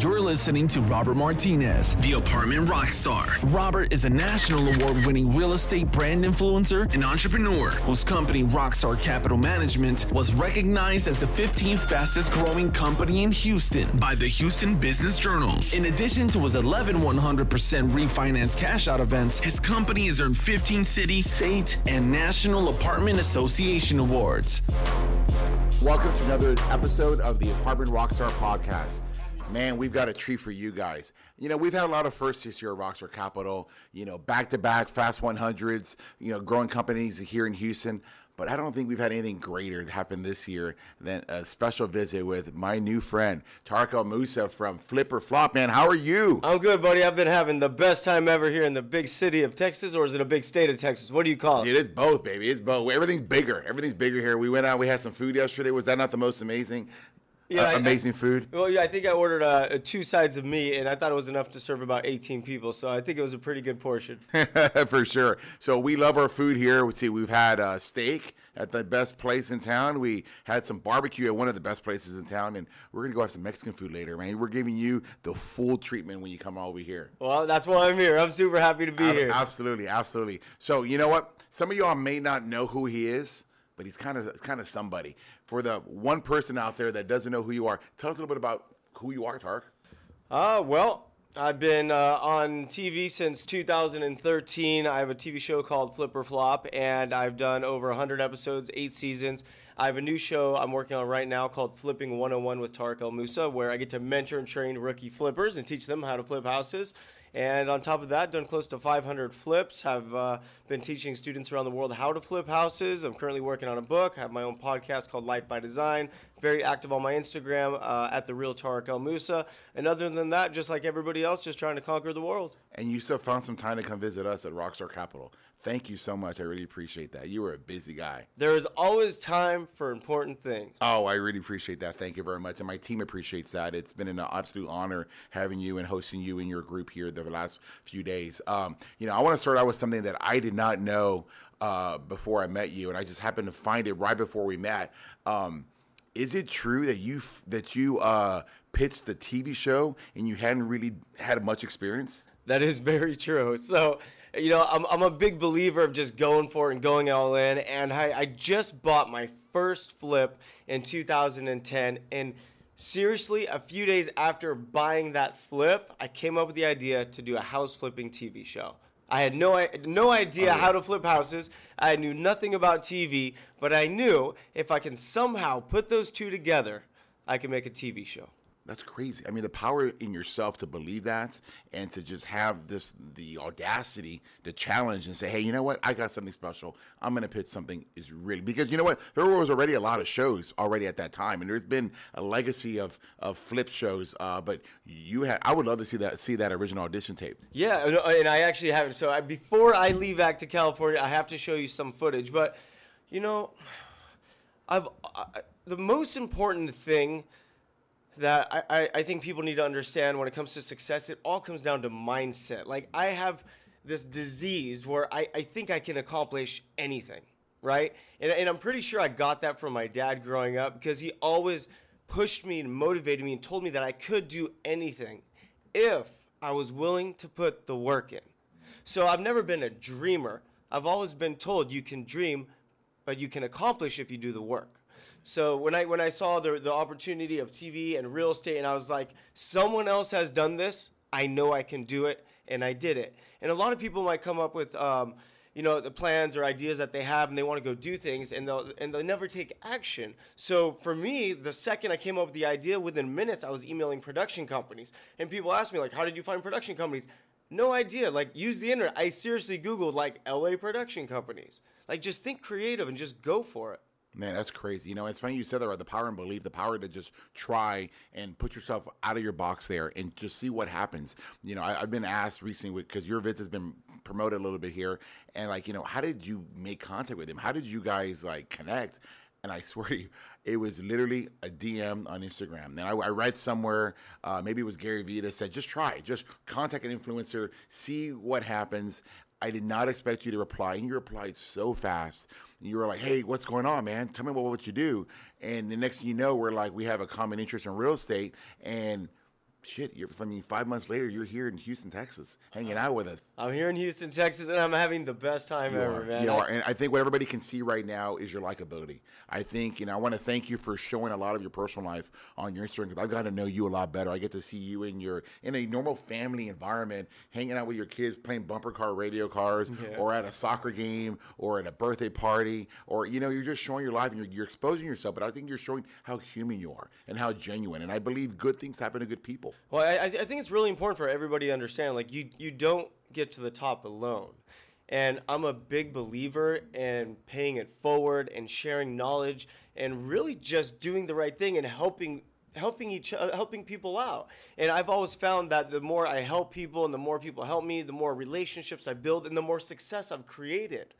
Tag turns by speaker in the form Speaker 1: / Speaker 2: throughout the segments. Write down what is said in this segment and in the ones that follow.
Speaker 1: You're listening to Robert Martinez, the apartment rock star. Robert is a national award winning real estate brand influencer and entrepreneur whose company, Rockstar Capital Management, was recognized as the 15th fastest growing company in Houston by the Houston Business Journals. In addition to his 11 100% refinance cash out events, his company has earned 15 city, state, and national apartment association awards.
Speaker 2: Welcome to another episode of the Apartment Rockstar podcast. Man, we've got a treat for you guys. You know, we've had a lot of firsts this year at Rockstar Capital, you know, back to back Fast 100s, you know, growing companies here in Houston. But I don't think we've had anything greater happen this year than a special visit with my new friend, Tarek Moussa from Flip or Flop. Man, how are you?
Speaker 3: I'm good, buddy. I've been having the best time ever here in the big city of Texas, or is it a big state of Texas? What do you call it?
Speaker 2: Dude, it's both, baby. It's both. Everything's bigger. Everything's bigger here. We went out. We had some food yesterday. Was that not the most amazing?
Speaker 3: Yeah,
Speaker 2: uh,
Speaker 3: I-
Speaker 2: amazing food.
Speaker 3: Well, yeah, I think I ordered uh, two sides of meat, and I thought it was enough to serve about 18 people. So I think it was a pretty good portion.
Speaker 2: for sure. So we love our food here. We see we've had uh, steak at the best place in town. We had some barbecue at one of the best places in town, and we're gonna go have some Mexican food later, man. We're giving you the full treatment when you come over here.
Speaker 3: well, that's why I'm here. I'm super happy to be
Speaker 2: Ab-
Speaker 3: here.
Speaker 2: Absolutely, absolutely. So you know what? Some of y'all may not know who he is, but he's kind of kind of somebody. For the one person out there that doesn't know who you are, tell us a little bit about who you are, Tarek.
Speaker 3: Uh, well, I've been uh, on TV since 2013. I have a TV show called Flip or Flop, and I've done over 100 episodes, eight seasons. I have a new show I'm working on right now called Flipping 101 with Tarek El Moussa, where I get to mentor and train rookie flippers and teach them how to flip houses. And on top of that, done close to 500 flips. Have uh, been teaching students around the world how to flip houses. I'm currently working on a book. I have my own podcast called Life by Design. Very active on my Instagram uh, at the real Tarek El Moussa. And other than that, just like everybody else, just trying to conquer the world.
Speaker 2: And you still found some time to come visit us at Rockstar Capital. Thank you so much. I really appreciate that. You were a busy guy.
Speaker 3: There is always time for important things.
Speaker 2: Oh, I really appreciate that. Thank you very much. And my team appreciates that. It's been an absolute honor having you and hosting you in your group here the last few days. Um, you know, I want to start out with something that I did not know uh, before I met you, and I just happened to find it right before we met. Um, is it true that you f- that you uh, pitched the TV show and you hadn't really had much experience?
Speaker 3: That is very true. So, you know, I'm, I'm a big believer of just going for it and going all in. And I, I just bought my first flip in 2010. And seriously, a few days after buying that flip, I came up with the idea to do a house flipping TV show. I had no, no idea oh, how to flip houses. I knew nothing about TV, but I knew if I can somehow put those two together, I can make a TV show.
Speaker 2: That's crazy. I mean, the power in yourself to believe that and to just have this the audacity to challenge and say, "Hey, you know what? I got something special. I'm going to pitch something is really because you know what? There was already a lot of shows already at that time, and there's been a legacy of of flip shows. Uh, but you had, I would love to see that see that original audition tape.
Speaker 3: Yeah, and- and I actually have it. So I, before I leave back to California, I have to show you some footage. But you know, I've I, the most important thing that I, I, think people need to understand when it comes to success, it all comes down to mindset. Like I have this disease where I, I think I can accomplish anything, right? And, and I'm pretty sure I got that from my dad growing up because he always pushed me and motivated me and told me that I could do anything if I was willing to put the work in. So I've never been a dreamer. I've always been told you can dream, but you can accomplish if you do the work. So when I when I saw the the opportunity of TV and real estate, and I was like, someone else has done this. I know I can do it, and I did it. And a lot of people might come up with. Um, you know the plans or ideas that they have and they want to go do things and they'll and they'll never take action so for me the second i came up with the idea within minutes i was emailing production companies and people ask me like how did you find production companies no idea like use the internet i seriously googled like la production companies like just think creative and just go for it
Speaker 2: Man, that's crazy. You know, it's funny you said that, right? The power and belief, the power to just try and put yourself out of your box there and just see what happens. You know, I, I've been asked recently because your visit has been promoted a little bit here, and like, you know, how did you make contact with him? How did you guys like connect? And I swear to you, it was literally a DM on Instagram. And I, I read somewhere, uh, maybe it was Gary Vee that said, just try, just contact an influencer, see what happens. I did not expect you to reply, and you replied so fast. You were like, "Hey, what's going on, man? Tell me what what you do." And the next thing you know, we're like, we have a common interest in real estate, and shit, you're, I mean, five months later, you're here in Houston, Texas, hanging out with us.
Speaker 3: I'm here in Houston, Texas, and I'm having the best time
Speaker 2: You
Speaker 3: ever,
Speaker 2: are.
Speaker 3: man.
Speaker 2: You
Speaker 3: I-
Speaker 2: are. And I think what everybody can see right now is your likability. I think, you know, I want to thank you for showing a lot of your personal life on your Instagram because I've got to know you a lot better. I get to see you in your in a normal family environment, hanging out with your kids, playing bumper car radio cars, or at a soccer game, or at a birthday party, or you know, you're just showing your life and you're, you're exposing yourself. But I think you're showing how human you are and how genuine. And I believe good things happen to good people.
Speaker 3: Well, I, I think it's really important for everybody to understand. Like you, you don't get to the top alone. And I'm a big believer in paying it forward and sharing knowledge and really just doing the right thing and helping helping each uh, helping people out. And I've always found that the more I help people and the more people help me, the more relationships I build and the more success I've created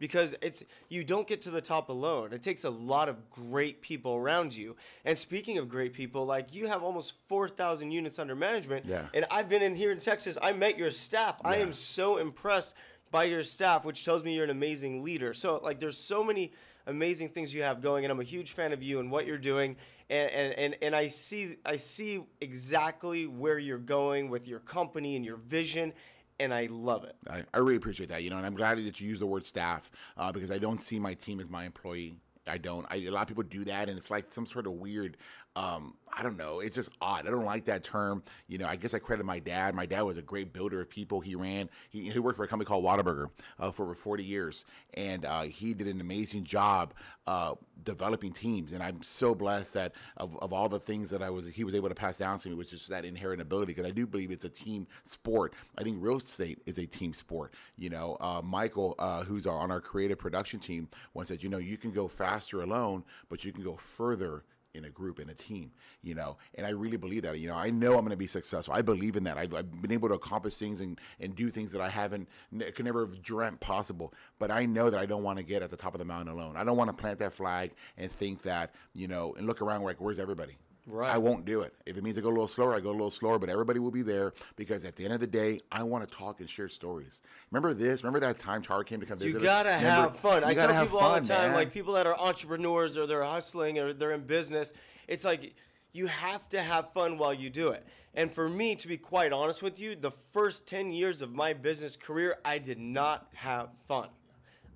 Speaker 3: because it's you don't get to the top alone. It takes a lot of great people around you. And speaking of great people, like you have almost 4,000 units under management
Speaker 2: Yeah.
Speaker 3: and I've been in here in Texas. I met your staff. I am so impressed by your staff, which tells me you're an amazing leader. So like there's so many amazing things you have going and I'm a huge fan of you and what you're doing and and, and, and I see I see exactly where you're going with your company and your vision and I love it.
Speaker 2: I, I really appreciate that, you know, and I'm glad that you use the word staff uh, because I don't see my team as my employee. I don't. I, a lot of people do that, and it's like some sort of weird. Um, I don't know. It's just odd. I don't like that term. You know, I guess I credit my dad. My dad was a great builder of people. He ran. He, he worked for a company called Whataburger uh, for over 40 years, and uh, he did an amazing job uh, developing teams. And I'm so blessed that of, of all the things that I was, he was able to pass down to me was just that inherent ability. Because I do believe it's a team sport. I think real estate is a team sport. You know, uh, Michael, uh, who's on our creative production team, once said, you know, you can go faster alone, but you can go further in a group in a team you know? And i really believe that you know i know i'm going to be successful. I believe in that. I've, I've been able to accomplish things and, and do things that i haven't could never have dreamt possible. But i know that i don't want to get at the top of the mountain alone. I don't want to plant that flag and think that you know and look around like where's everybody
Speaker 3: Right.
Speaker 2: I won't do it. If it means I go a little slower, I go a little slower, but everybody will be there because at the end of the day, I want to talk and share stories. Remember this? Remember that time Tarek came to come
Speaker 3: You
Speaker 2: visit? us?
Speaker 3: gotta
Speaker 2: Remember-
Speaker 3: have fun.
Speaker 2: You
Speaker 3: I tell people all the time,
Speaker 2: man.
Speaker 3: like people that are entrepreneurs or they're hustling or they're in business, it's like you have to have fun while you do it. And for me, to be quite honest with you, the first 10 years of my business career, I did not have fun.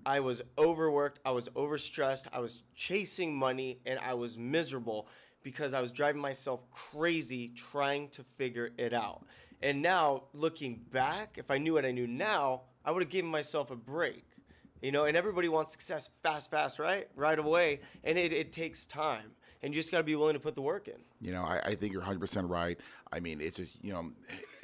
Speaker 3: I was overworked, I was overstressed, I was chasing money, and I was miserable because I was driving myself crazy trying to figure it out. And now, looking back, if I knew what I knew now, I would have given myself a break. You know, and everybody wants success fast, fast, right? Right away. And it, it takes time. And you just got to be willing to put the work in.
Speaker 2: You know, I, I think you're 100% right. I mean, it's just, you know,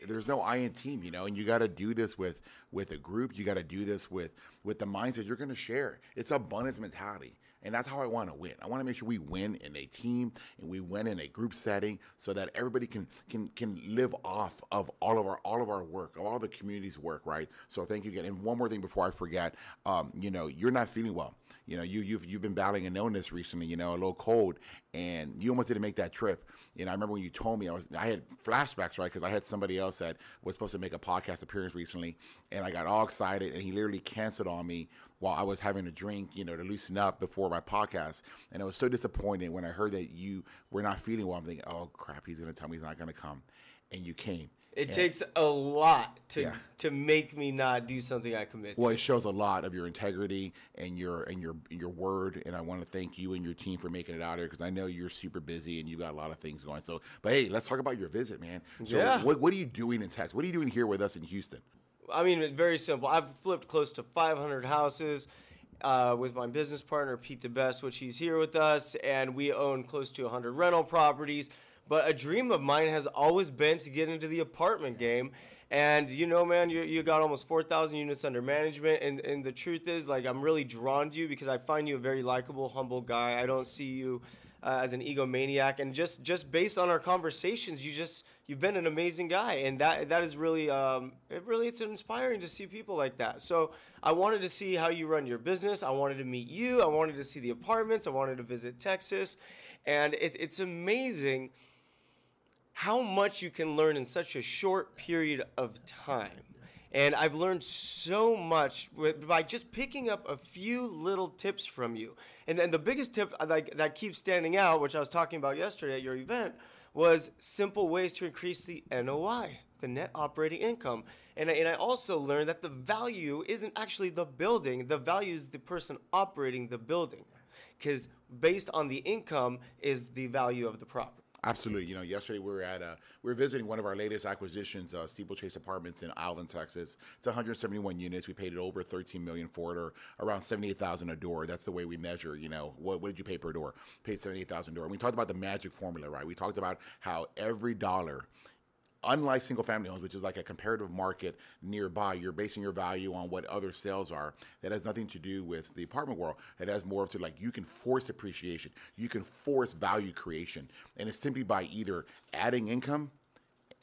Speaker 2: there's no I in team, you know, and you got to do this with with a group. You got to do this with with the mindset you're going to share. It's abundance mentality. And that's how I want to win. I want to make sure we win in a team and we win in a group setting so that everybody can can can live off of all of our all of our work, of all the community's work, right? So thank you again. And one more thing before I forget, um, you know, you're not feeling well. You know, you you've you've been battling an illness recently, you know, a little cold, and you almost didn't make that trip. And I remember when you told me, I was I had flashbacks, right? Because I had somebody else that was supposed to make a podcast appearance recently, and I got all excited, and he literally canceled on me while I was having a drink, you know, to loosen up before my podcast. And I was so disappointed when I heard that you were not feeling well. I'm thinking, oh crap, he's gonna tell me he's not gonna come, and you came.
Speaker 3: It
Speaker 2: And-
Speaker 3: takes a lot to
Speaker 2: Yeah.
Speaker 3: to make me not do something I commit to.
Speaker 2: Well, it shows a lot of your integrity and your and your your word, and I want to thank you and your team for making it out here because I know you're super busy and you got a lot of things going. So, but hey, let's talk about your visit, man. So,
Speaker 3: Yeah.
Speaker 2: what what are you doing in Texas? What are you doing here with us in Houston?
Speaker 3: I mean, very simple. I've flipped close to 500 houses uh, with my business partner, Pete De Best, which he's here with us, and we own close to 100 rental properties. But a dream of mine has always been to get into the apartment game. And you know, man, you, you got almost 4,000 units under management. And, and the truth is, like, I'm really drawn to you because I find you a very likable, humble guy. I don't see you uh, as an egomaniac. And just, just based on our conversations, you just, you've been an amazing guy. And that, that is really, um, it really, it's inspiring to see people like that. So I wanted to see how you run your business. I wanted to meet you. I wanted to see the apartments. I wanted to visit Texas. And it, it's amazing how much you can learn in such a short period of time. And I've learned so much by just picking up a few little tips from you. And then the biggest tip uh, that keeps standing out, which I was talking about yesterday at your event, was simple ways to increase the NOI, the net operating income. And I, and I also learned that the value isn't actually the building, the value is the person operating the building. Because based on the income is the value of the property.
Speaker 2: Absolutely. You know, yesterday we were at uh, we were visiting one of our latest acquisitions, uh, Steeplechase Apartments in Alvin, Texas. It's 171 units. We paid it over 13 million for it, or around 78,000 a door. That's the way we measure. You know, what, what did you pay per door? Paid 78,000 door. And we talked about the magic formula, right? We talked about how every dollar unlike single family homes, which is like a comparative market nearby, you're basing your value on what other sales are. That has nothing to do with the apartment world. It has more of to like you can force appreciation, you can force value creation, and it's simply by either adding income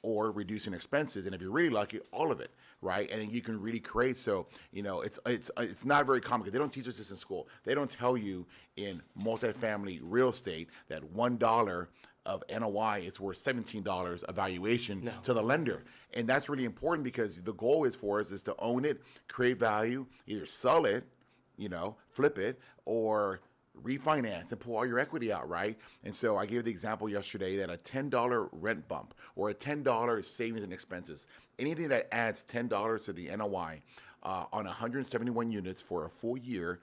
Speaker 2: or reducing expenses, and if you're really lucky, all of it, right? And you can really create. So you know, it's it's it's not very common they don't teach us this in school. They don't tell you in multifamily real estate that one dollar of NOI is worth $17 evaluation no. to the lender. And that's really important because the goal is for us is to own it, create value, either sell it, you know, flip it, or refinance and pull all your equity out, right? And so I gave the example yesterday that a $10 rent bump or a $10 savings and expenses, anything that adds $10 to the NOI uh, on 171 units for a full year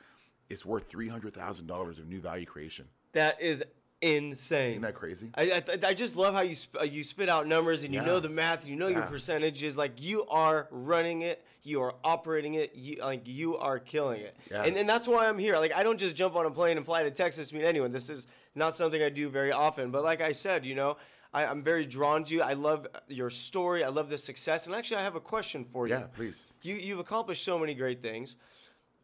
Speaker 2: is worth $300,000 of new value creation.
Speaker 3: That is insane.
Speaker 2: Isn't that crazy?
Speaker 3: I, I, I just love how you sp- uh, you spit out numbers and you yeah. know the math, you know yeah. your percentages. Like you are running it, you are operating it, you like you are killing it. Yeah. And and that's why I'm here. Like I don't just jump on a plane and fly to Texas to meet anyone. This is not something I do very often. But like I said, you know. I, am very drawn to you. I love your story. I love the success. And actually, I have a question for you.
Speaker 2: Yeah, please.
Speaker 3: You you've accomplished so many great things.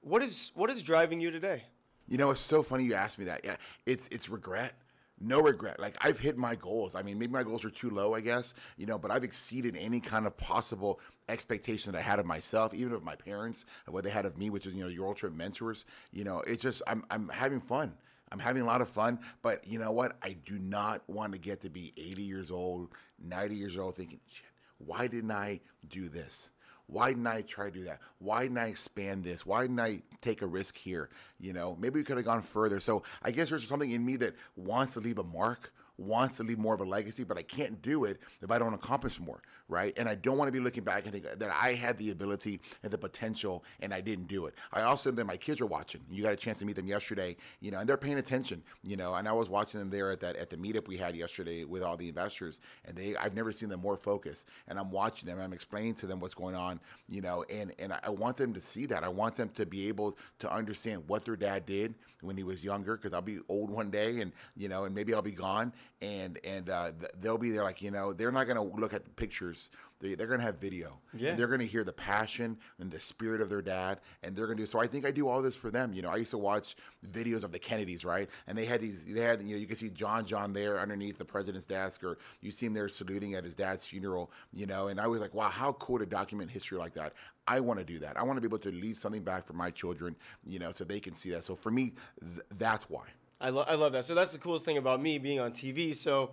Speaker 3: What is what is driving you today?
Speaker 2: You know, it's so funny you asked me that. Yeah, it's it's regret no regret. Like I've hit my goals. I mean, maybe my goals are too low, I guess, you know, but I've exceeded any kind of possible expectation that I had of myself, even of my parents, of what they had of me, which is, you know, your ultra mentors. You know, it's just I'm I'm having fun. I'm having a lot of fun, but you know what? I do not want to get to be 80 years old, 90 years old thinking, shit, why didn't I do this? Why didn't I try to do that? Why didn't I expand this? Why didn't I take a risk here? You know, maybe we could have gone further. So I guess there's something in me that wants to leave a mark wants to leave more of a legacy, but I can't do it if I don't accomplish more, right? And I don't want to be looking back and think that I had the ability and the potential and I didn't do it. I also that my kids are watching. You got a chance to meet them yesterday, you know, and they're paying attention, you know. And I was watching them there at that at the meetup we had yesterday with all the investors, and they I've never seen them more focused. And I'm watching them, and I'm explaining to them what's going on, you know, and and I want them to see that. I want them to be able to understand what their dad did when he was younger, because I'll be old one day, and you know, and maybe I'll be gone, and and uh, they'll be there like you know they're not going to look at the pictures they, they're going to have video yeah. they're going to hear the passion and the spirit of their dad and they're going to do so i think i do all this for them you know i used to watch videos of the kennedys right and they had these they had you know you can see john john there underneath the president's desk or you see him there saluting at his dad's funeral you know and i was like wow how cool to document history like that I want to do that. I want to be able to leave something back for my children, you know, so they can see that. So for me, th- that's why.
Speaker 3: I, lo- I love that. So that's the coolest thing about me being on TV. So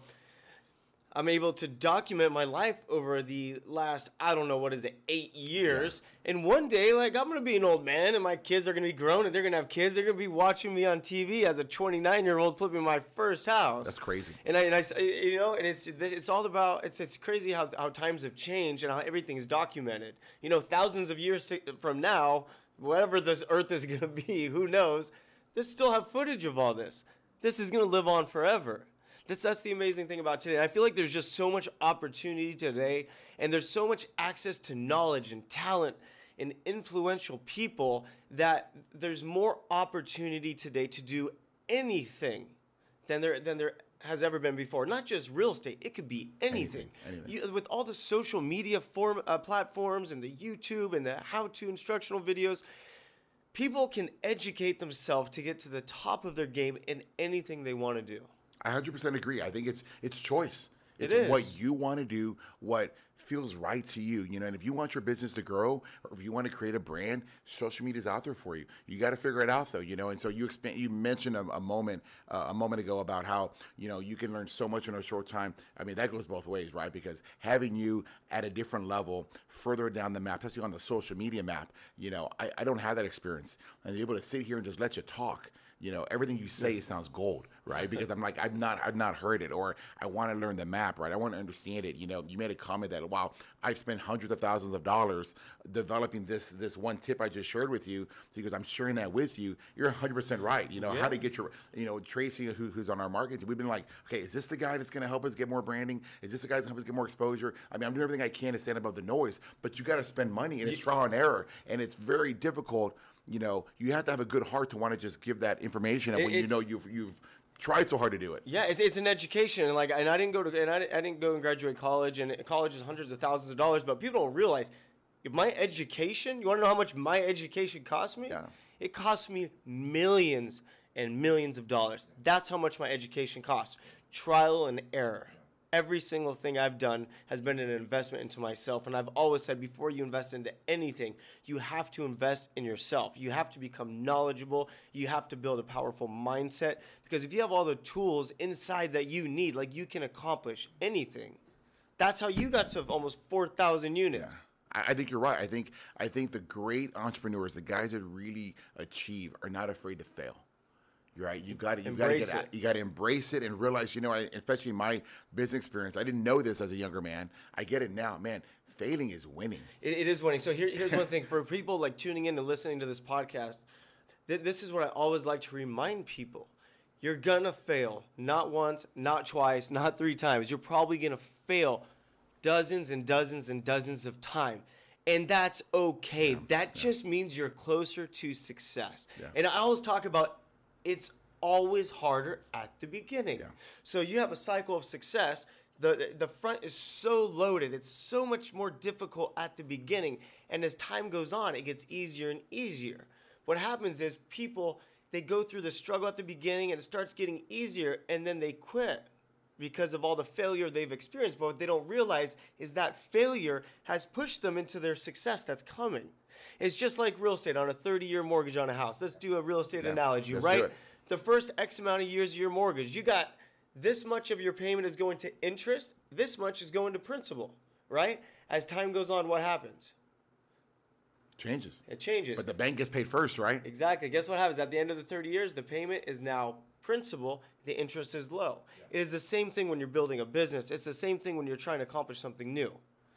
Speaker 3: I'm able to document my life over the last, I don't know, what is it, eight years. Yeah. And one day, like, I'm going to be an old man and my kids are going to be grown and they're going to have kids. They're going to be watching me on TV as a 29 year old flipping my first house.
Speaker 2: That's crazy.
Speaker 3: And I, and I, you know, and it's, it's all about, it's, it's crazy how, how times have changed and how everything is documented. You know, thousands of years to, from now, whatever this earth is going to be, who knows? They still have footage of all this. This is going to live on forever. That's, that's the amazing thing about today. I feel like there's just so much opportunity today, and there's so much access to knowledge and talent and influential people that there's more opportunity today to do anything than there than there has ever been before. Not just real estate; it could be anything. anything, anything. You, with all the social media form uh, platforms and the YouTube and the how-to instructional videos, people can educate themselves to get to the top of their game in anything they want to do.
Speaker 2: I 100% agree. I think it's it's choice.
Speaker 3: It's
Speaker 2: it what you want to do, what feels right to you. You know, and if you want your business to grow, or if you want to create a brand, social media is out there for you. You got to figure it out, though. You know, and so you expand. You mentioned a, a moment uh, a moment ago about how you know you can learn so much in a short time. I mean, that goes both ways, right? Because having you at a different level, further down the map, especially on the social media map, you know, I, I don't have that experience, and be able to sit here and just let you talk you know, everything you say sounds gold, right? Because I'm like, I've not, I've not heard it, or I want to learn the map, right? I want to understand it. You know, you made a comment that, wow, I've spent hundreds of thousands of dollars developing this, this one tip I just shared with you, because I'm sharing that with you. You're 100 percent right. You know
Speaker 3: Yeah.
Speaker 2: how to get your, you know, Tracy, who, who's on our marketing, we've been like, okay, is this the guy that's going to help us get more branding? Is this the guy that's going to help us get more exposure? I mean, I'm doing everything I can to stand above the noise, but you got to spend money, and it's trial and error, and it's very difficult. You know, you have to have a good heart to want to just give that information, and when you know you've you've tried so hard to do it.
Speaker 3: Yeah, it's, it's an education, and like, and I didn't go to, and I, I didn't go and graduate college, and college is hundreds of thousands of dollars, but people don't realize, my education, you want to know how much my education cost me?
Speaker 2: Yeah.
Speaker 3: It cost me millions and millions of dollars. That's how much my education costs. Trial and error. Every single thing I've done has been an investment into myself. And I've always said before you invest into anything, you have to invest in yourself. You have to become knowledgeable. You have to build a powerful mindset. Because if you have all the tools inside that you need, like you can accomplish anything. That's how you got to almost 4,000 units.
Speaker 2: I, I think you're right. I think I think the great entrepreneurs, the guys that really achieve, are not afraid to fail. Right. You got to you got to get
Speaker 3: it.
Speaker 2: you got to embrace it and realize. You know, I, especially my business experience, I didn't know this as a younger man. I get it now. Man, failing is winning.
Speaker 3: It, it is winning. So here, here's one thing for people like tuning in and listening to this podcast. Th- this is what I always like to remind people: you're gonna fail, not once, not twice, not three times. You're probably gonna fail dozens and dozens and dozens of times. And that's okay. that just means you're closer to success.
Speaker 2: Yeah.
Speaker 3: And I always talk about it's always harder at the beginning. So you have a cycle of success. The, the front is so loaded. It's so much more difficult at the beginning. And as time goes on, it gets easier and easier. What happens is people, they go through the struggle at the beginning and it starts getting easier and then they quit because of all the failure they've experienced. But what they don't realize is that failure has pushed them into their success that's coming. It's just like real estate on a 30 year mortgage on a house. Let's do a real estate analogy,
Speaker 2: let's
Speaker 3: right? The first X amount of years of your mortgage, you got this much of your payment is going to interest, this much is going to principal, right? As time goes on, what happens?
Speaker 2: Changes,
Speaker 3: It changes.
Speaker 2: but the bank gets paid first, right?
Speaker 3: Exactly. Guess what happens? At the end of the 30 years, the payment is now principal, the interest is low. It is the same thing when you're building a business. It's the same thing when you're trying to accomplish something new.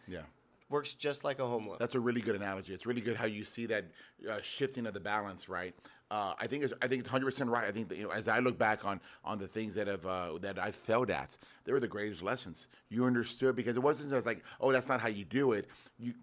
Speaker 2: Yeah.
Speaker 3: Works just like a home loan.
Speaker 2: That's a really good analogy. It's really good how you see that uh, shifting of the balance, right? Uh, I think it's I think it's 100 percent right. I think that, you know as I look back on on the things that have uh, that I failed at, they were the greatest lessons. You understood because it wasn't just like oh that's not how you do it. You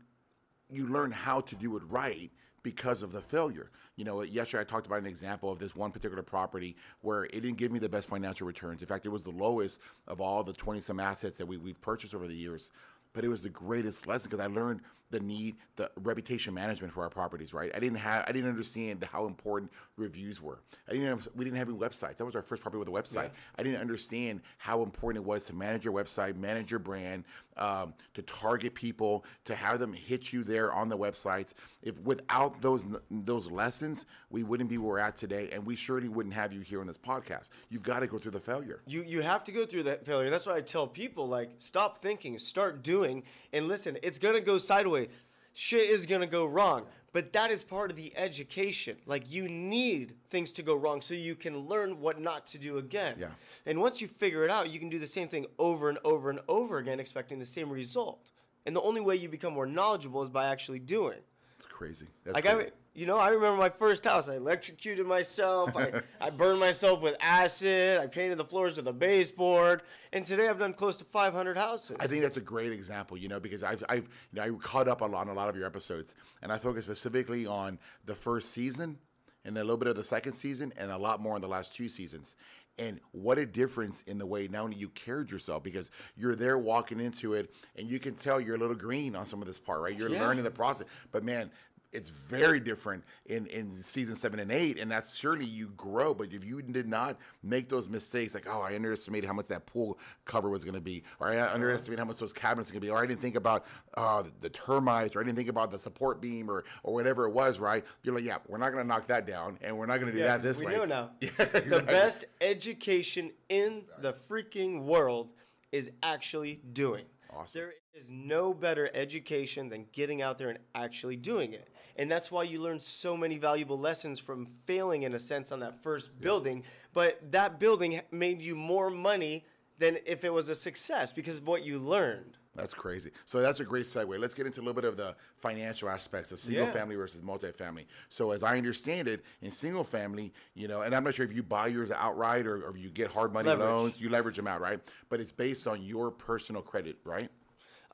Speaker 2: you learn how to do it right because of the failure. You know, yesterday I talked about an example of this one particular property where it didn't give me the best financial returns. In fact, it was the lowest of all the 20 some assets that we, we've purchased over the years. But it was the greatest lesson because I learned the need, the reputation management for our properties. Right? I didn't have, I didn't understand how important reviews were. I didn't, have, we didn't have any websites. That was our first property with a website. I didn't understand how important it was to manage your website, manage your brand, um, to target people, to have them hit you there on the websites. If without those those lessons, we wouldn't be where we're at today, and we surely wouldn't have you here on this podcast. You've got to go through the failure.
Speaker 3: You you have to go through that failure. That's why I tell people like stop thinking, start doing, and listen. It's gonna go sideways. Shit is gonna go wrong, but that is part of the education. Like you need things to go wrong so you can learn what not to do again.
Speaker 2: Yeah.
Speaker 3: And once you figure it out, you can do the same thing over and over and over again, expecting the same result. And the only way you become more knowledgeable is by actually doing.
Speaker 2: It's crazy. That's
Speaker 3: Like
Speaker 2: crazy.
Speaker 3: I, you know, I remember my first house. I electrocuted myself. I, I burned myself with acid. I painted the floors with a baseboard. And today I've done close to 500 houses.
Speaker 2: I think that's a great example, you know, because I've, I've you know, I caught up a lot on a lot of your episodes, and I focus specifically on the first season and a little bit of the second season, and a lot more in the last two seasons. And what a difference in the way only you carried yourself, because you're there walking into it, and you can tell you're a little green on some of this part, right? You're
Speaker 3: Yeah.
Speaker 2: learning the process, but man. It's very different in, in season seven and eight, and that's surely you grow. But if you did not make those mistakes, like oh, I underestimated how much that pool cover was going to be, or I underestimated how much those cabinets are going to be, or I didn't think about uh, the, the termites, or I didn't think about the support beam, or or whatever it was, right? You're like, yeah, we're not going to knock that down, and we're not going to do
Speaker 3: Yeah,
Speaker 2: that this
Speaker 3: we
Speaker 2: way.
Speaker 3: know now.
Speaker 2: Yeah,
Speaker 3: The best education in the freaking world is actually doing.
Speaker 2: Awesome.
Speaker 3: There is no better education than getting out there and actually doing it. And that's why you learn so many valuable lessons from failing, in a sense, on that first building. But that building made you more money than if it was a success because of what you learned.
Speaker 2: That's crazy. So that's a great segue. Let's get into a little bit of the financial aspects of single
Speaker 3: Yeah.
Speaker 2: family versus multifamily. So as I understand it, in single family, you know, and I'm not sure if you buy yours outright or, or you get hard money
Speaker 3: Leverage.
Speaker 2: loans, you leverage them out, right? But it's based on your personal credit, right?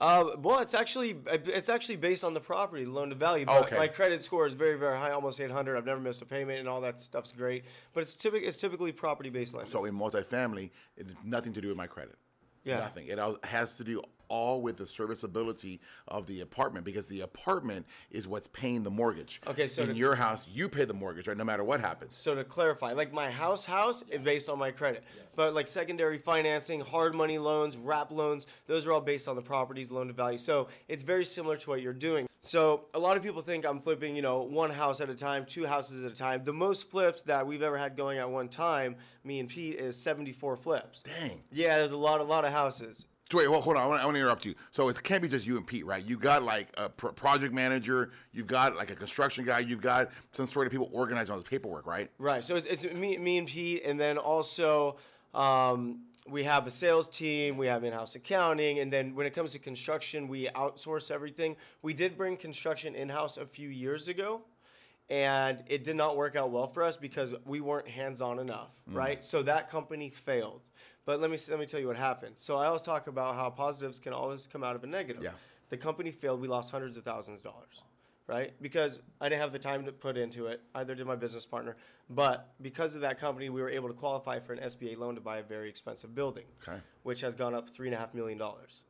Speaker 3: Uh, well, it's actually it's actually based on the property loan to value. But
Speaker 2: Okay.
Speaker 3: my credit score is very very high, almost 800. I've never missed a payment, and all that stuff's great. But it's typically it's typically property based lending.
Speaker 2: So in multifamily, it has nothing to do with my credit.
Speaker 3: Yeah.
Speaker 2: Nothing. It has to do all with the serviceability of the apartment because the apartment is what's paying the mortgage.
Speaker 3: Okay, so
Speaker 2: in
Speaker 3: to-
Speaker 2: your house, you pay the mortgage, right? No matter what happens.
Speaker 3: So to clarify, like my house house is based on my credit, but like secondary financing, hard money loans, wrap loans, those are all based on the property's loan to value. So it's very similar to what you're doing. So a lot of people think I'm flipping, you know, one house at a time, two houses at a time. The most flips that we've ever had going at one time, me and Pete, is 74 flips.
Speaker 2: Dang.
Speaker 3: Yeah, there's a lot, a lot of houses.
Speaker 2: Wait, well, hold on. I want, I want to interrupt you. So it can't be just you and Pete, right? You got like a pro- project manager, you've got like a construction guy, you've got some sort of people organizing all this paperwork, right?
Speaker 3: Right. So it's, it's me, me and Pete, and then also um, we have a sales team, we have in-house accounting, and then when it comes to construction, we outsource everything. We did bring construction in-house a few years ago, and it did not work out well for us because we weren't hands-on enough. Mm. Right. So that company failed. But let me let me tell you what happened. So I always talk about how positives can always come out of a negative.
Speaker 2: Yeah.
Speaker 3: The company failed. We lost hundreds of thousands of dollars right? Because I didn't have the time to put into it. Either did my business partner. But because of that company, we were able to qualify for an SBA loan to buy a very expensive building,
Speaker 2: Okay.
Speaker 3: which has gone up three and a half million dollars.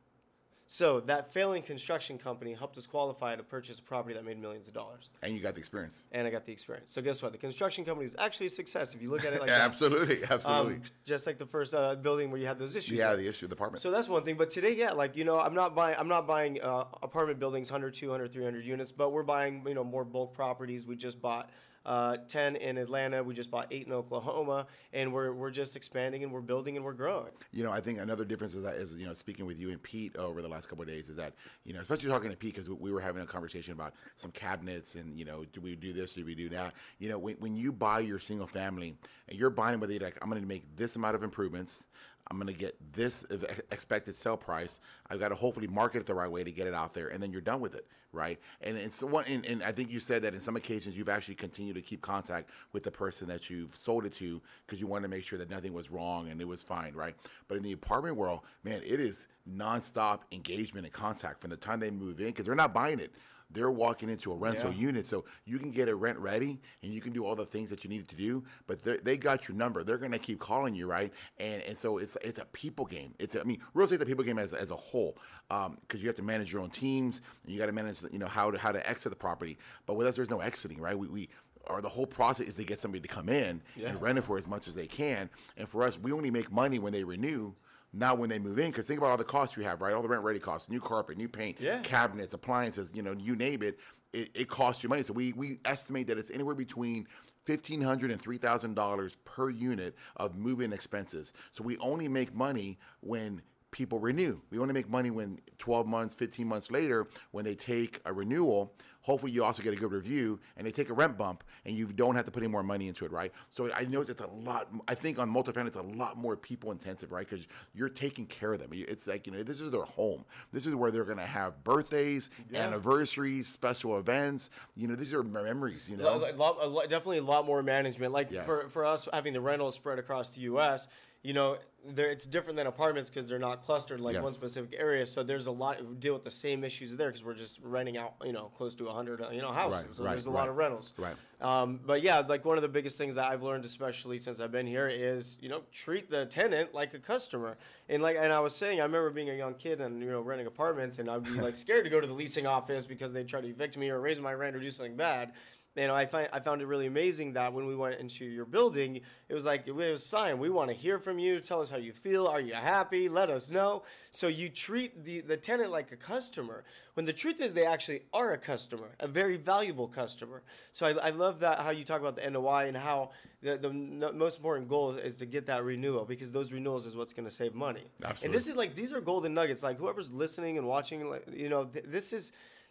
Speaker 3: So that failing construction company helped us qualify to purchase a property that made millions of dollars,
Speaker 2: And you got the experience.
Speaker 3: and I got the experience. So guess what? The construction company was actually a success if you look at it like
Speaker 2: Yeah,
Speaker 3: that.
Speaker 2: absolutely, absolutely.
Speaker 3: Um, just like the first uh, building where you had those issues.
Speaker 2: yeah, the issue, of the apartment.
Speaker 3: So that's one thing. But today, yeah, like you know, I'm not buying I'm not buying uh, apartment buildings 100, 200, 300 units, but we're buying you know more bulk properties. We just bought uh, 10 in Atlanta. We just bought eight in Oklahoma, and we're we're just expanding and we're building and we're growing.
Speaker 2: You know, I think another difference is that is you know speaking with you and Pete over the last couple of days is that you know especially talking to Pete because we were having a conversation about some cabinets and you know do we do this do we do that you know when, when you buy your single family and you're buying with it like I'm going to make this amount of improvements I'm going to get this expected sell price. I've got to hopefully market it the right way to get it out there and then you're done with it right? And it's the one and, and I think you said that in some occasions you've actually continued to keep contact with the person that you've sold it to because you wanted to make sure that nothing was wrong and it was fine right? But in the apartment world man it is nonstop engagement and contact from the time they move in because they're not buying it they're walking into a rental
Speaker 3: Yeah.
Speaker 2: unit so you can get it rent ready and you can do all the things that you need to do but they- they got your number. They're going to keep calling you right? And and so it's it's a people game. It's a, i mean real estate a people game as, as a whole um, because you have to manage your own teams and you got to manage you know how to how to exit the property. But with us there's no exiting right? We, we or the whole process is to get somebody to come in
Speaker 3: Yeah.
Speaker 2: and rent it for as much as they can. And for us we only make money when they renew not when they move in because think about all the costs you have right all the rent ready costs new carpet new paint
Speaker 3: Yeah.
Speaker 2: cabinets, appliances, you know, you name it, it, it costs you money. So we, we estimate that it's anywhere between fifteen hundred and three thousand dollars per unit of move-in expenses. So we only make money when people renew. We want to make money when 12 months, 15 months later, when they take a renewal, hopefully you also get a good review and they take a rent bump and you don't have to put any more money into it, right? So I know it's a lot, I think on multifamily, it's a lot more people intensive, right? Because you're taking care of them. It's like, you know, this is their home. This is where they're going to have birthdays, anniversaries, special events. You know, these are memories, you
Speaker 3: A
Speaker 2: know?
Speaker 3: lot, a lot, definitely a lot more management. Like
Speaker 2: Yes.
Speaker 3: for, for us having the rentals spread across the U.S., you know, there, it's different than apartments because they're not clustered like
Speaker 2: Yes.
Speaker 3: one specific area. So there's a lot we deal with the same issues there because we're just renting out, you know, close to hundred, you know, houses.
Speaker 2: Right,
Speaker 3: so
Speaker 2: right,
Speaker 3: there's a
Speaker 2: right,
Speaker 3: lot of rentals.
Speaker 2: right.
Speaker 3: Um, but yeah, like one of the biggest things that I've learned, especially since I've been here, is you know treat the tenant like a customer. And like, and I was saying, I remember being a young kid and you know renting apartments, and I'd be like scared to go to the leasing office because they'd try to evict me or raise my rent or do something bad. And I find I found it really amazing that when we went into your building, it was like it was a sign. We want to hear from you. Tell us how you feel. Are you happy? Let us know. So you treat the the tenant like a customer. When the truth is, they actually are a customer, a very valuable customer. So I, I love that how you talk about the NOI and how the, the most important goal is to get that renewal because those renewals is what's going to save money.
Speaker 2: Absolutely.
Speaker 3: And this is like these are golden nuggets. Like whoever's listening and watching, like you know, th- this is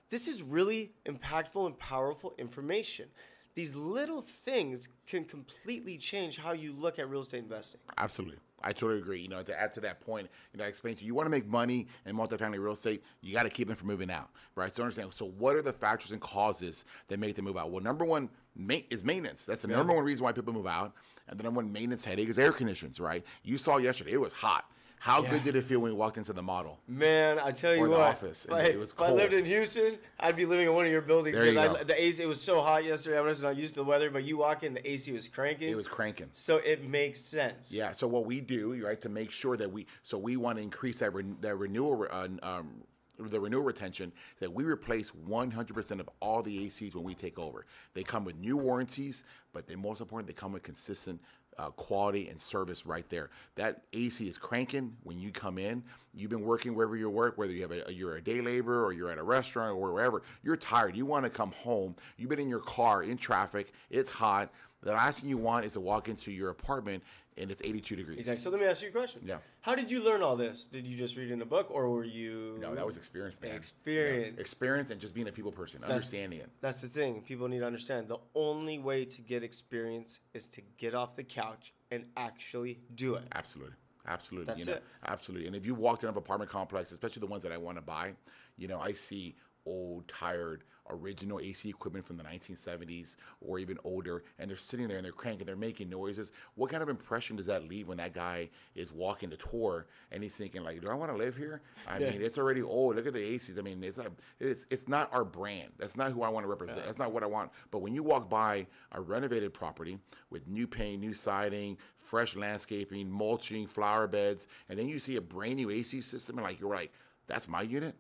Speaker 3: this is really impactful and powerful information. These little things can completely change how you look at real estate investing.
Speaker 2: Absolutely. I totally agree. You know, to add to that point, you know, I explained to you, you want to make money in multifamily real estate, you got to keep them from moving out, right? So understand. So what are the factors and causes that make them move out? Well, number one ma- is maintenance. That's the number one reason why people move out. And the number one maintenance headache is air conditions, right? You saw yesterday, it was hot. How good did it feel when you walked into the model?
Speaker 3: Man, I tell you
Speaker 2: Or the
Speaker 3: what,
Speaker 2: office,
Speaker 3: if I,
Speaker 2: it was
Speaker 3: if I lived in Houston, I'd be living in one of your buildings.
Speaker 2: There you go.
Speaker 3: I, the AC, it was so hot yesterday. I was not used to the weather, but you walk in, the AC was cranking.
Speaker 2: It was cranking.
Speaker 3: so it makes sense.
Speaker 2: Yeah. So what we do, right, to make sure that we, so we want to increase that ren- that renewal, uh, um, the renewal retention, is that we replace 100% of all the ACs when we take over. They come with new warranties, but they most important, they come with consistent. Uh, quality and service right there. That AC is cranking when you come in. You've been working wherever you work, whether you have a, you're a day laborer or you're at a restaurant or wherever. You're tired. You want to come home. You've been in your car in traffic. It's hot. The last thing you want is to walk into your apartment and it's 82 degrees.
Speaker 3: Exactly. So let me ask you a question.
Speaker 2: Yeah.
Speaker 3: How did you learn all this? Did you just read in a book, or were you?
Speaker 2: No, that was experience, man.
Speaker 3: Experience.
Speaker 2: Yeah. Experience and just being a people person, understanding it.
Speaker 3: That's the thing. People need to understand. The only way to get experience is to get off the couch and actually do it.
Speaker 2: Absolutely. Absolutely.
Speaker 3: That's
Speaker 2: you know,
Speaker 3: it.
Speaker 2: Absolutely. And if you walked in an apartment complex, especially the ones that I want to buy, you know, I see old, tired, original AC equipment from the 1970s or even older, and they're sitting there and they're cranking, they're making noises. What kind of impression does that leave when that guy is walking the tour and he's thinking like, "Do I want to live here?" I mean, it's already old. Look at the ACs. I mean, it's like, it's it's not our brand. That's not who I want to represent. That's not what I want. But when you walk by a renovated property with new paint, new siding, fresh landscaping, mulching, flower beds, and then you see a brand new AC system, and like you're like, "That's my unit."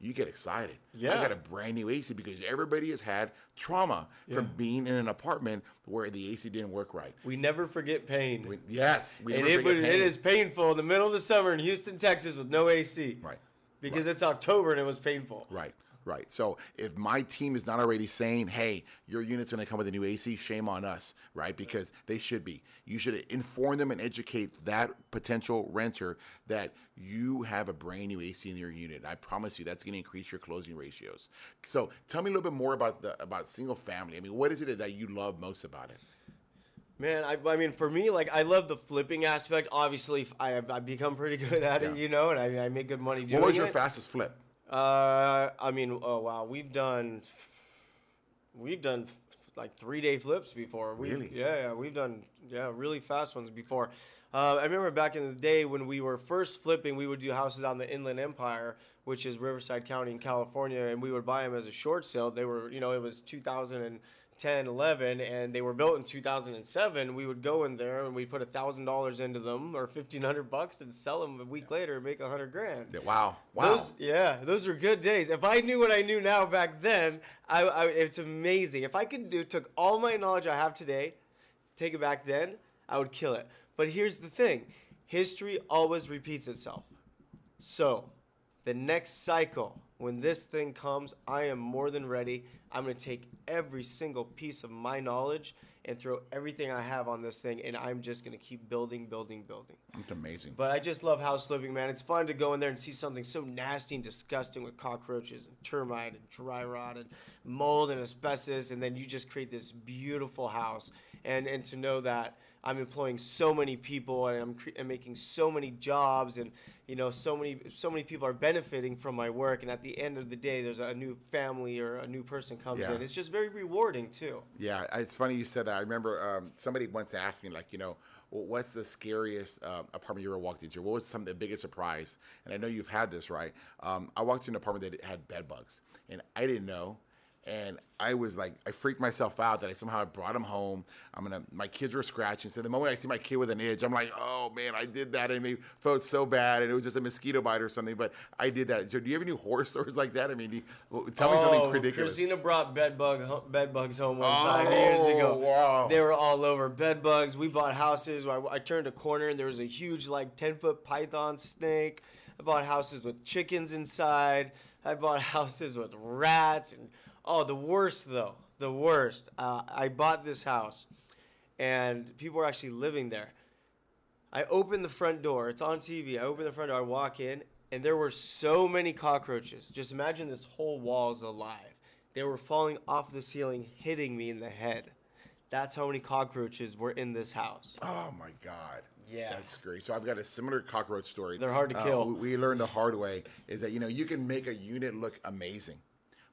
Speaker 2: You get excited.
Speaker 3: Yeah.
Speaker 2: I got a brand new AC because everybody has had trauma from being in an apartment where the AC didn't work right.
Speaker 3: We never forget pain.
Speaker 2: We- yes, we
Speaker 3: and
Speaker 2: never
Speaker 3: it, would, it is painful in the middle of the summer in Houston, Texas, with no AC.
Speaker 2: Right.
Speaker 3: Because it's October and it was painful.
Speaker 2: Right, right. So if my team is not already saying, "Hey, your unit's going to come with a new AC," shame on us, right? Because they should be. You should inform them and educate that potential renter that you have a brand new AC in your unit. I promise you, that's going to increase your closing ratios. So tell me a little bit more about the about single family. I mean, what is it that you love most about it?
Speaker 3: Man, I, I mean, for me, like, I love the flipping aspect. Obviously, I have I've become pretty good at it, you know, and I, I make good money doing it.
Speaker 2: What was your
Speaker 3: it.
Speaker 2: fastest flip?
Speaker 3: Uh, I mean, oh wow, we've done, we've done f- like three day flips before. We've,
Speaker 2: Really?
Speaker 3: Yeah, yeah, we've done yeah really fast ones before. Uh, I remember back in the day when we were first flipping, we would do houses on the Inland Empire, which is Riverside County in California, and we would buy them as a short sale. They were, you know, it was 2010, 11, and they were built in 2007. We would go in there and we put a thousand dollars into them or 1500 bucks and sell them a week later and make a hundred grand.
Speaker 2: Yeah, Wow, wow.
Speaker 3: Those, yeah, those were good days. If I knew what I knew now back then, I, I, it's amazing. If I could do took all my knowledge I have today, take it back then, I would kill it. But here's the thing: history always repeats itself. So, the next cycle, when this thing comes, I am more than ready. I'm going to take every single piece of my knowledge and throw everything I have on this thing, and I'm just going to keep building, building, building.
Speaker 2: It's amazing.
Speaker 3: But I just love house flipping, man. It's fun to go in there and see something so nasty and disgusting with cockroaches and termite and dry rot and mold and asbestos, and then you just create this beautiful house. And and to know that I'm employing so many people and I'm, cre- I'm making so many jobs, and you know so many so many people are benefiting from my work. And at the end of the day, there's a new family or a new person comes
Speaker 2: Yeah.
Speaker 3: in. It's just very rewarding too.
Speaker 2: Yeah, it's funny you said that. I remember um, somebody once asked me, like, you know, what's the scariest uh, apartment you ever walked into? What was some the biggest surprise? And I know you've had this, right? Um, I walked into an apartment that had bed bugs, and I didn't know. And I was like, I freaked myself out that I somehow brought him home. I'm gonna, my kids were scratching. So the moment I see my kid with an itch, I'm like, oh man, I did that, and it felt so bad, and it was just a mosquito bite or something. But I did that. So do you have any horror stories like that? I mean, you, tell me something oh, ridiculous.
Speaker 3: Oh, Christina brought bed bug bed bugs home one time oh, years ago.
Speaker 2: Oh, wow.
Speaker 3: They were all over bed bugs. We bought houses. I, I turned a corner and there was a huge like ten foot python snake. I bought houses with chickens inside. I bought houses with rats and oh, the worst though, the worst. Uh, I bought this house, and people were actually living there. I opened the front door. It's on TV. I open the front door. I walk in, and there were so many cockroaches. Just imagine this whole wall is alive. They were falling off the ceiling, hitting me in the head. That's how many cockroaches were in this house.
Speaker 2: Oh my God.
Speaker 3: Yeah.
Speaker 2: That's great. So I've got a similar cockroach story.
Speaker 3: They're hard to
Speaker 2: Uh,
Speaker 3: kill.
Speaker 2: we learned the hard way is that you know you can make a unit look amazing,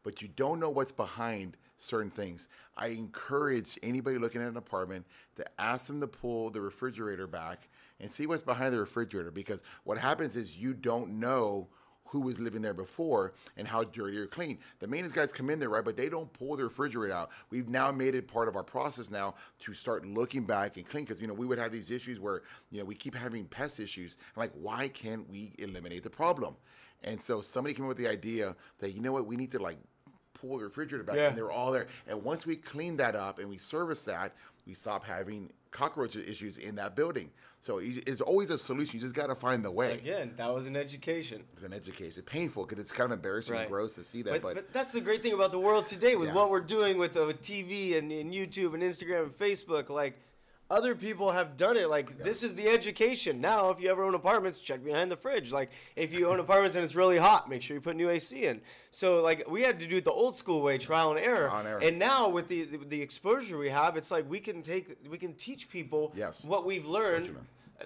Speaker 2: but you don't know what's behind certain things. I encourage anybody looking at an apartment to ask them to pull the refrigerator back and see what's behind the refrigerator because what happens is you don't know who was living there before and how dirty or clean. The maintenance guys come in there, right, but they don't pull the refrigerator out. We've now made it part of our process now to start looking back and clean because you know we would have these issues where you know we keep having pest issues. I'm like, why can't we eliminate the problem? And so somebody came up with the idea that you know what, we need to like pull the refrigerator back,
Speaker 3: Yeah.
Speaker 2: and they were all there. And once we clean that up and we service that, we stop having cockroach issues in that building. So it's always a solution. You just got to find the way.
Speaker 3: Again, that was an education.
Speaker 2: It's an education. It's painful because it's kind of embarrassing
Speaker 3: Right.
Speaker 2: and gross to see that.
Speaker 3: But,
Speaker 2: But,
Speaker 3: but that's the great thing about the world today with
Speaker 2: Yeah.
Speaker 3: what we're doing with, uh, with TV and, and YouTube and Instagram and Facebook. Like, other people have done it. Like, this is the education. Now, if you ever own apartments, check behind the fridge. Like, if you own apartments and it's really hot, make sure you put new AC in. So, like, we had to do it the old school way, trial and error.
Speaker 2: Trial and error.
Speaker 3: And now with the, the exposure we have, it's like we can take we can teach people
Speaker 2: Yes.
Speaker 3: what we've learned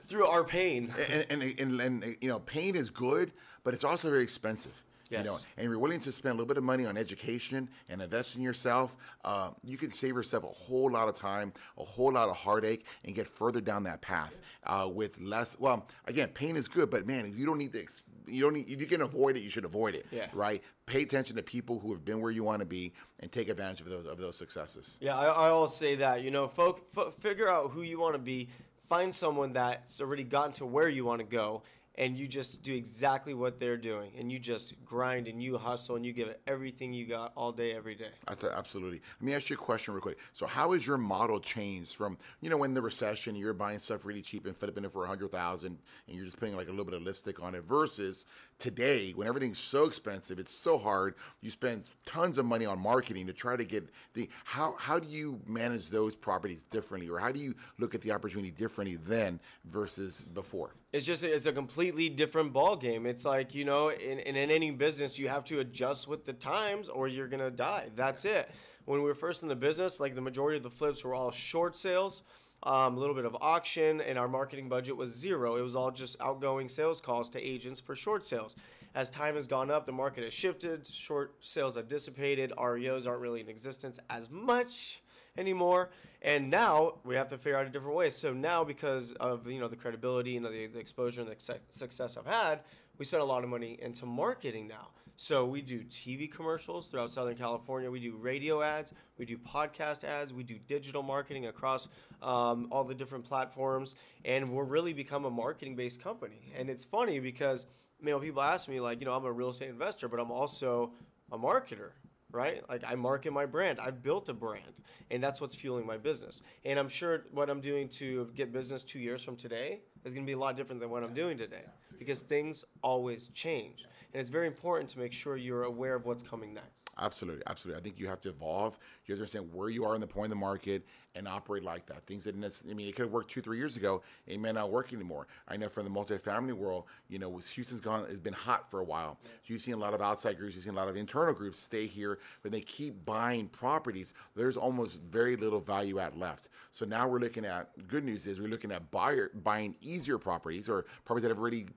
Speaker 3: through our pain.
Speaker 2: and, and, and, and, you know, pain is good, but it's also very expensive. You know,
Speaker 3: Yes.
Speaker 2: and you're willing to spend a little bit of money on education and invest in yourself, uh, you can save yourself a whole lot of time, a whole lot of heartache, and get further down that path uh, with less. Well, again, pain is good, but man, you don't need to. You don't need. If you can avoid it, you should avoid it.
Speaker 3: Yeah.
Speaker 2: Right. Pay attention to people who have been where you want to be, and take advantage of those of those successes.
Speaker 3: Yeah, I, I always say that. You know, folk, fo- figure out who you want to be. Find someone that's already gotten to where you want to go, and you just do exactly what they're doing, and you just grind and you hustle and you give it everything you got all day, every day.
Speaker 2: That's a, absolutely. Let me ask you a question real quick. So, how has your model changed from you know when the recession you're buying stuff really cheap and flipping it for a hundred thousand, and you're just putting like a little bit of lipstick on it, versus today when everything's so expensive, it's so hard. You spend tons of money on marketing to try to get the how how do you manage those properties differently, or how do you look at the opportunity differently then versus before?
Speaker 3: It's just it's a completely different ball game. It's like you know, in, in any business, you have to adjust with the times, or you're gonna die. That's it. When we were first in the business, like the majority of the flips were all short sales, um, a little bit of auction, and our marketing budget was zero. It was all just outgoing sales calls to agents for short sales. As time has gone up, the market has shifted. Short sales have dissipated. REOs aren't really in existence as much anymore. And now we have to figure out a different way. So now, because of you know the credibility and the, the exposure and the success I've had, we spend a lot of money into marketing now. So we do TV commercials throughout Southern California. We do radio ads. We do podcast ads. We do digital marketing across um, all the different platforms, and we're really become a marketing-based company. And it's funny because you know people ask me like, you know, I'm a real estate investor, but I'm also a marketer right? Like I market my brand. I've built a brand, and that's what's fueling my business. And I'm sure what I'm doing to get business two years from today is going to be a lot different than what I'm doing today because things always change. And it's very important to make sure you're aware of what's coming next.
Speaker 2: Absolutely, absolutely. I think you have to evolve. You have to understand where you are in the point of the market and operate like that. Things that I mean, it could have worked two, three years ago. It may not work anymore. I know from the multifamily world, you know, Houston's gone has been hot for a while. So you've seen a lot of outside groups, you've seen a lot of internal groups stay here, but they keep buying properties. There's almost very little value add left. So now we're looking at good news is we're looking at buyer buying easier properties or properties that have already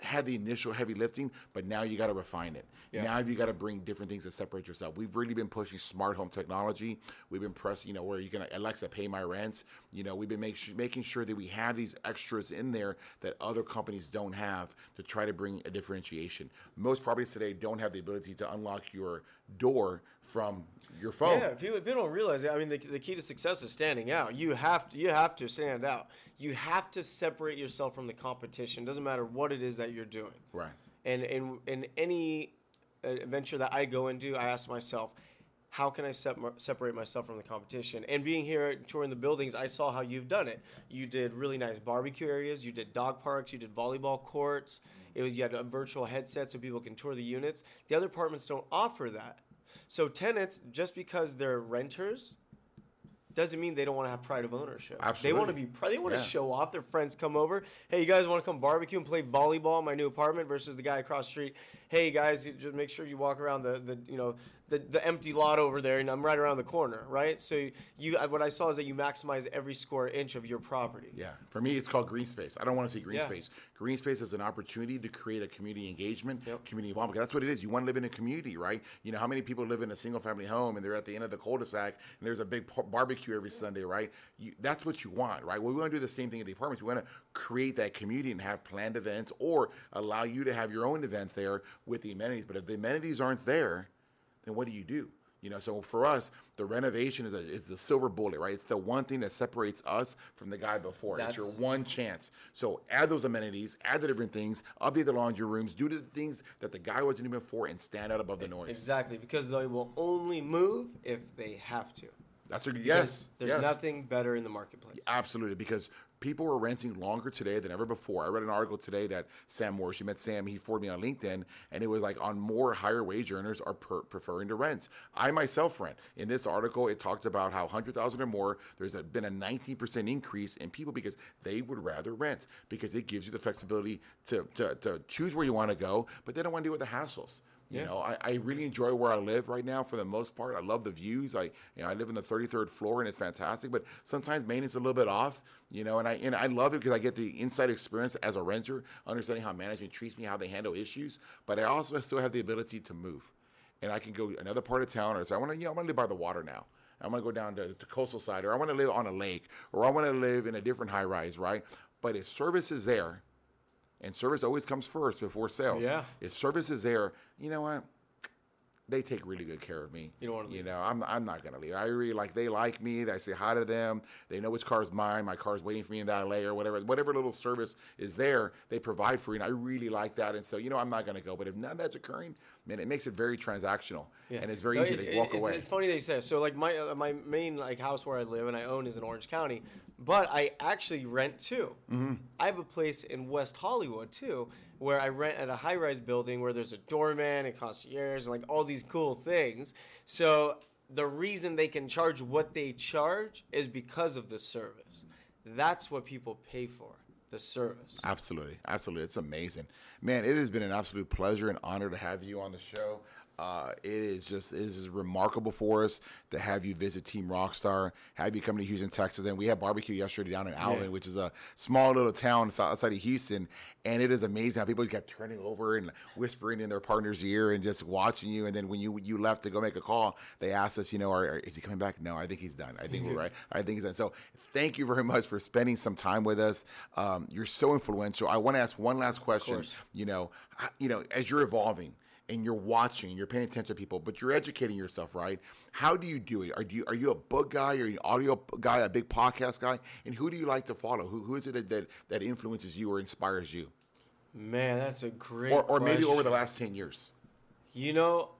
Speaker 2: had the initial heavy lifting, but now you got to refine it. Now you got to bring different things to separate yourself. We've really been pushing smart home technology. We've been pressing, you know, where are you can Alexa pay my rent. You know, we've been make, making sure that we have these extras in there that other companies don't have to try to bring a differentiation. Most properties today don't have the ability to unlock your door from your phone.
Speaker 3: Yeah, people, people don't realize it. I mean, the, the key to success is standing out. You have to you have to stand out. You have to separate yourself from the competition. Doesn't matter what it is that you're doing.
Speaker 2: Right.
Speaker 3: And in in any uh, adventure that I go into, I ask myself, how can I sep- separate myself from the competition? And being here touring the buildings, I saw how you've done it. You did really nice barbecue areas. You did dog parks. You did volleyball courts. It was you had a virtual headset so people can tour the units. The other apartments don't offer that. So tenants, just because they're renters, doesn't mean they don't want to have pride of ownership.
Speaker 2: Absolutely.
Speaker 3: They want to be proud. They want
Speaker 2: Yeah.
Speaker 3: to show off. Their friends come over. Hey, you guys want to come barbecue and play volleyball in my new apartment? Versus the guy across the street. Hey, guys, you just make sure you walk around the, the you know the, the empty lot over there, and I'm right around the corner, right? So you, what I saw is that you maximize every square inch of your property.
Speaker 2: Yeah, for me, it's called green space. I don't want to see green
Speaker 3: Yeah.
Speaker 2: space. Green space is an opportunity to create a community engagement,
Speaker 3: Yep.
Speaker 2: community involvement. That's what it is. You want to live in a community, right? You know, how many people live in a single family home and they're at the end of the cul-de-sac and there's a big barbecue every Sunday, right? You, that's what you want, right? Well, we want to do the same thing at the apartments. We want to create that community and have planned events or allow you to have your own event there with the amenities. But if the amenities aren't there, then what do you do? You know, so for us, the renovation is, a, is the silver bullet, right? It's the one thing that separates us from the guy before. it's your one chance. So add those amenities, add the different things, update the laundry rooms, do the things that the guy wasn't even for, and stand out above the noise.
Speaker 3: Exactly, because they will only move if they have to.
Speaker 2: That's a
Speaker 3: Because
Speaker 2: yes.
Speaker 3: There's
Speaker 2: yes.
Speaker 3: nothing better in the marketplace.
Speaker 2: Absolutely, because people are renting longer today than ever before. I read an article today that Sam Morris, you met Sam, he forwarded me on LinkedIn, and it was like on more higher wage earners are per- preferring to rent. I myself rent. In this article, it talked about how 100,000 or more, there's a, been a 19% increase in people because they would rather rent because it gives you the flexibility to, to, to choose where you want to go, but they don't want to deal with the hassles. You
Speaker 3: Yeah.
Speaker 2: know, I, I really enjoy where I live right now for the most part. I love the views. I you know I live in the 33rd floor and it's fantastic. But sometimes maintenance is a little bit off. You know, and I and I love it because I get the inside experience as a renter, understanding how management treats me, how they handle issues. But I also still have the ability to move, and I can go another part of town or say I want to you know I want to live by the water now. I want to go down to, the coastal side, or I want to live on a lake, or I want to live in a different high rise, right? But if service is there, and service always comes first before sales.
Speaker 3: Yeah.
Speaker 2: If service is there, you know what? They take really good care of me.
Speaker 3: You don't wanna
Speaker 2: You
Speaker 3: leave.
Speaker 2: know, I'm I'm not gonna leave. I really like they like me. I say hi to them. They know which car is mine. My car's waiting for me in valet or whatever. Whatever little service is there, they provide for you. And I really like that. And so, you know, I'm not gonna go. But if none of that's occurring, man, it makes it very transactional. And it's very
Speaker 3: No,
Speaker 2: easy
Speaker 3: it-
Speaker 2: to walk
Speaker 3: it's,
Speaker 2: away.
Speaker 3: It's funny that you say that. So like my uh, my main like house where I live and I own is in Orange County, but I actually rent too. Mm-hmm. I have a place in West Hollywood too, where I rent at a high rise building where there's a doorman and concierge and like all these cool things. So the reason they can charge what they charge is because of the service. That's what people pay for. The service.
Speaker 2: Absolutely, absolutely. It's amazing, man. It has been an absolute pleasure and honor to have you on the show. Uh, it is just it is remarkable for us to have you visit Team Rockstar, have you come to Houston, Texas, and we had barbecue yesterday down in Alvin, which is a small little town outside of Houston, and it is amazing how people kept turning over and whispering in their partner's ear and just watching you. And then when you you left to go make a call, they asked us, you know, are, are- is he coming back? No, I think he's done. I think we're right. I think he's done. So thank you very much for spending some time with us. Um, you're so influential. I want to ask one last question. You know, you know, as you're evolving and you're watching, you're paying attention to people, but you're educating yourself, right? How do you do it? Are you are you a book guy? Are you an audio guy? A big podcast guy? And who do you like to follow? Who who is it that that, influences you or inspires you?
Speaker 3: Man, that's a great.
Speaker 2: Or or maybe over the last ten years?
Speaker 3: You know,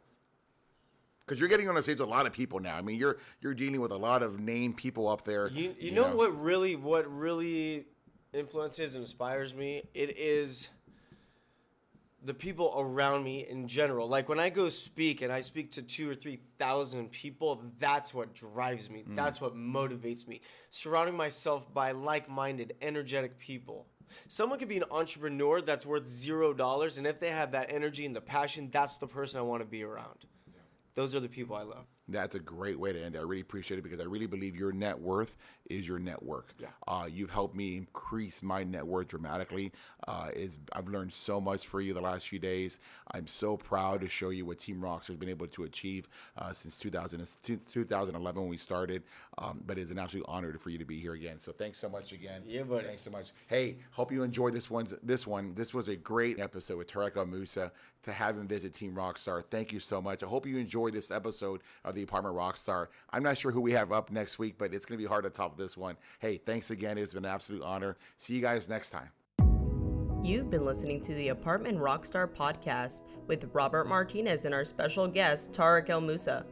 Speaker 2: Because you're getting on the stage with a lot of people now. I mean, you're you're dealing with a lot of named people up there.
Speaker 3: You, you, know, what really what really influences and inspires me? It is the people around me in general. Like when I go speak and I speak to two or three thousand people, that's what drives me. Mm. That's what motivates me. Surrounding myself by like-minded, energetic people. Someone could be an entrepreneur that's worth zero dollars, and if they have that energy and the passion, that's the person I want to be around. Those are the people I love.
Speaker 2: That's a great way to end it. I really appreciate it because I really believe your net worth is your network.
Speaker 4: Yeah.
Speaker 2: Uh, you've helped me increase my net worth dramatically. Uh, is I've learned so much for you the last few days. I'm so proud to show you what Team Rockstar has been able to achieve uh, since 2000, 2011 when we started. Um, but it's an absolute honor for you to be here again. So thanks so much again.
Speaker 3: Yeah, buddy.
Speaker 2: Thanks so much. Hey, hope you enjoyed this one's this one. This was a great episode with Tarek El Moussa to have him visit Team Rockstar. Thank you so much. I hope you enjoyed this episode of the Apartment Rockstar. I'm not sure who we have up next week, but it's going to be hard to top this one. Hey, thanks again. It's been an absolute honor. See you guys next time.
Speaker 5: You've been listening to the Apartment Rockstar podcast with Robert Martinez and our special guest, Tarek El Moussa.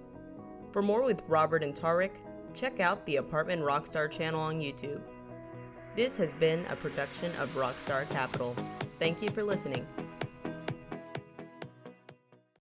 Speaker 5: For more with Robert and Tarek, check out the Apartment Rockstar channel on YouTube. This has been a production of Rockstar Capital. Thank you for listening.